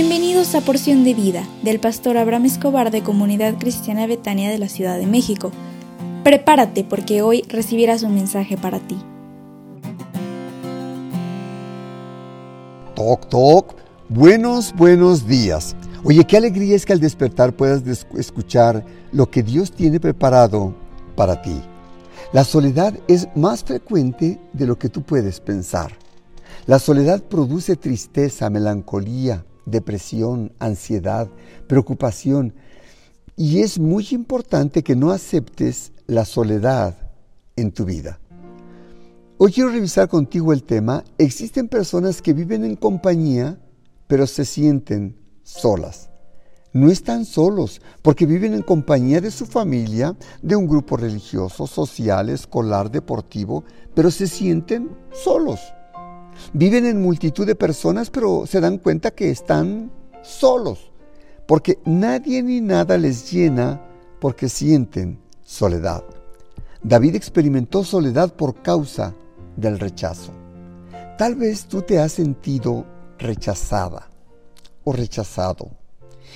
Bienvenidos a Porción de Vida del pastor Abraham Escobar de Comunidad Cristiana Betania de la Ciudad de México. Prepárate porque hoy recibirás un mensaje para ti. Toc, toc. Buenos, buenos días. Oye, qué alegría es que al despertar puedas escuchar lo que Dios tiene preparado para ti. La soledad es más frecuente de lo que tú puedes pensar. La soledad produce tristeza, melancolía, depresión, ansiedad, preocupación. Y es muy importante que no aceptes la soledad en tu vida. Hoy quiero revisar contigo el tema, existen personas que viven en compañía, pero se sienten solas. No están solos porque viven en compañía de su familia, de un grupo religioso, social, escolar, deportivo, pero se sienten solos. Viven en multitud de personas, pero se dan cuenta que están solos, porque nadie ni nada les llena porque sienten soledad. David experimentó soledad por causa del rechazo. Tal vez tú te has sentido rechazada o rechazado.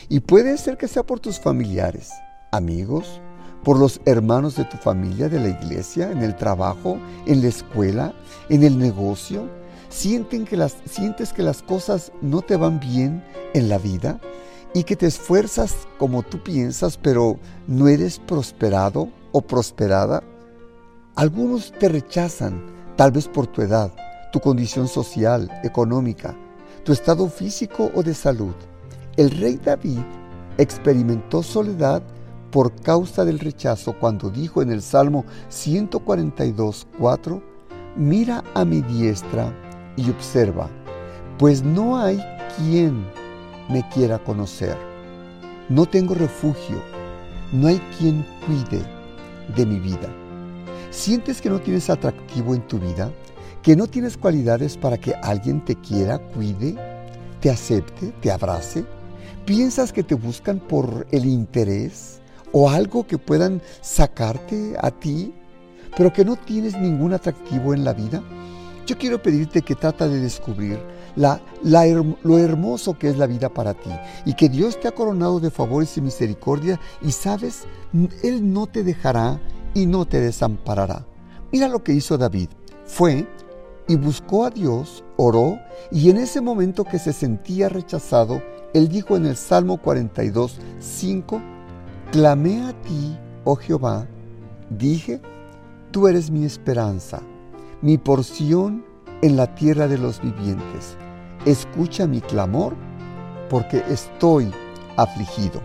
Y puede ser que sea por tus familiares, amigos, por los hermanos de tu familia, de la iglesia, en el trabajo, en la escuela, en el negocio, que las, sientes que las cosas no te van bien en la vida y que te esfuerzas como tú piensas, pero no eres prosperado o prosperada. Algunos te rechazan, tal vez por tu edad, tu condición social, económica, tu estado físico o de salud. El rey David experimentó soledad por causa del rechazo cuando dijo en el Salmo 142, 4, Mira a mi diestra y observa, pues no hay quien me quiera conocer. No tengo refugio, no hay quien cuide de mi vida. ¿Sientes que no tienes atractivo en tu vida? ¿Que no tienes cualidades para que alguien te quiera, cuide, te acepte, te abrace? ¿Piensas que te buscan por el interés o algo que puedan sacarte a ti, pero que no tienes ningún atractivo en la vida? Yo quiero pedirte que trata de descubrir lo hermoso que es la vida para ti y que Dios te ha coronado de favores y misericordia y sabes, Él no te dejará y no te desamparará. Mira lo que hizo David. Fue y buscó a Dios, oró y en ese momento que se sentía rechazado, Él dijo en el Salmo 42, 5, Clamé a ti, oh Jehová, dije, tú eres mi esperanza mi porción en la tierra de los vivientes. Escucha mi clamor, porque estoy afligido.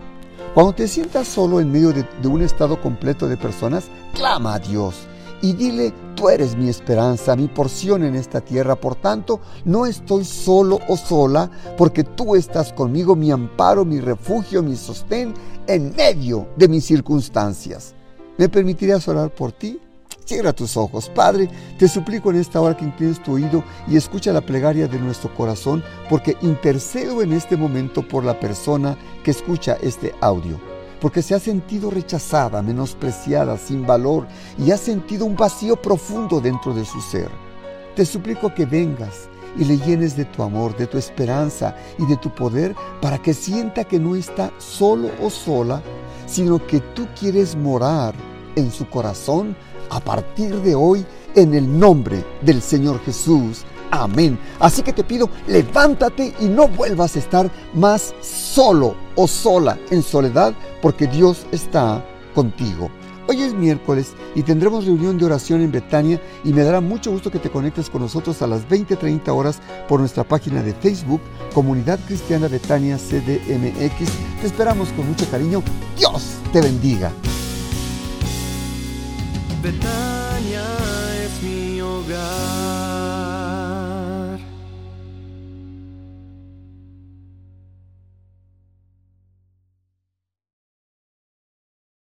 Cuando te sientas solo en medio de, un estado completo de personas, clama a Dios y dile, tú eres mi esperanza, mi porción en esta tierra. Por tanto, no estoy solo o sola, porque tú estás conmigo, mi amparo, mi refugio, mi sostén, en medio de mis circunstancias. ¿Me permitirías orar por ti? Cierra tus ojos. Padre, te suplico en esta hora que inclines tu oído y escucha la plegaria de nuestro corazón, porque intercedo en este momento por la persona que escucha este audio, porque se ha sentido rechazada, menospreciada, sin valor y ha sentido un vacío profundo dentro de su ser. Te suplico que vengas y le llenes de tu amor, de tu esperanza y de tu poder para que sienta que no está solo o sola, sino que tú quieres morar en su corazón a partir de hoy en el nombre del Señor Jesús. Amén. Así que te pido, levántate y no vuelvas a estar más solo o sola en soledad, porque Dios está contigo. Hoy es miércoles y tendremos reunión de oración en Betania y me dará mucho gusto que te conectes con nosotros a las 20:30 horas por nuestra página de Facebook, Comunidad Cristiana Betania CDMX. Te esperamos con mucho cariño. Dios te bendiga. pytania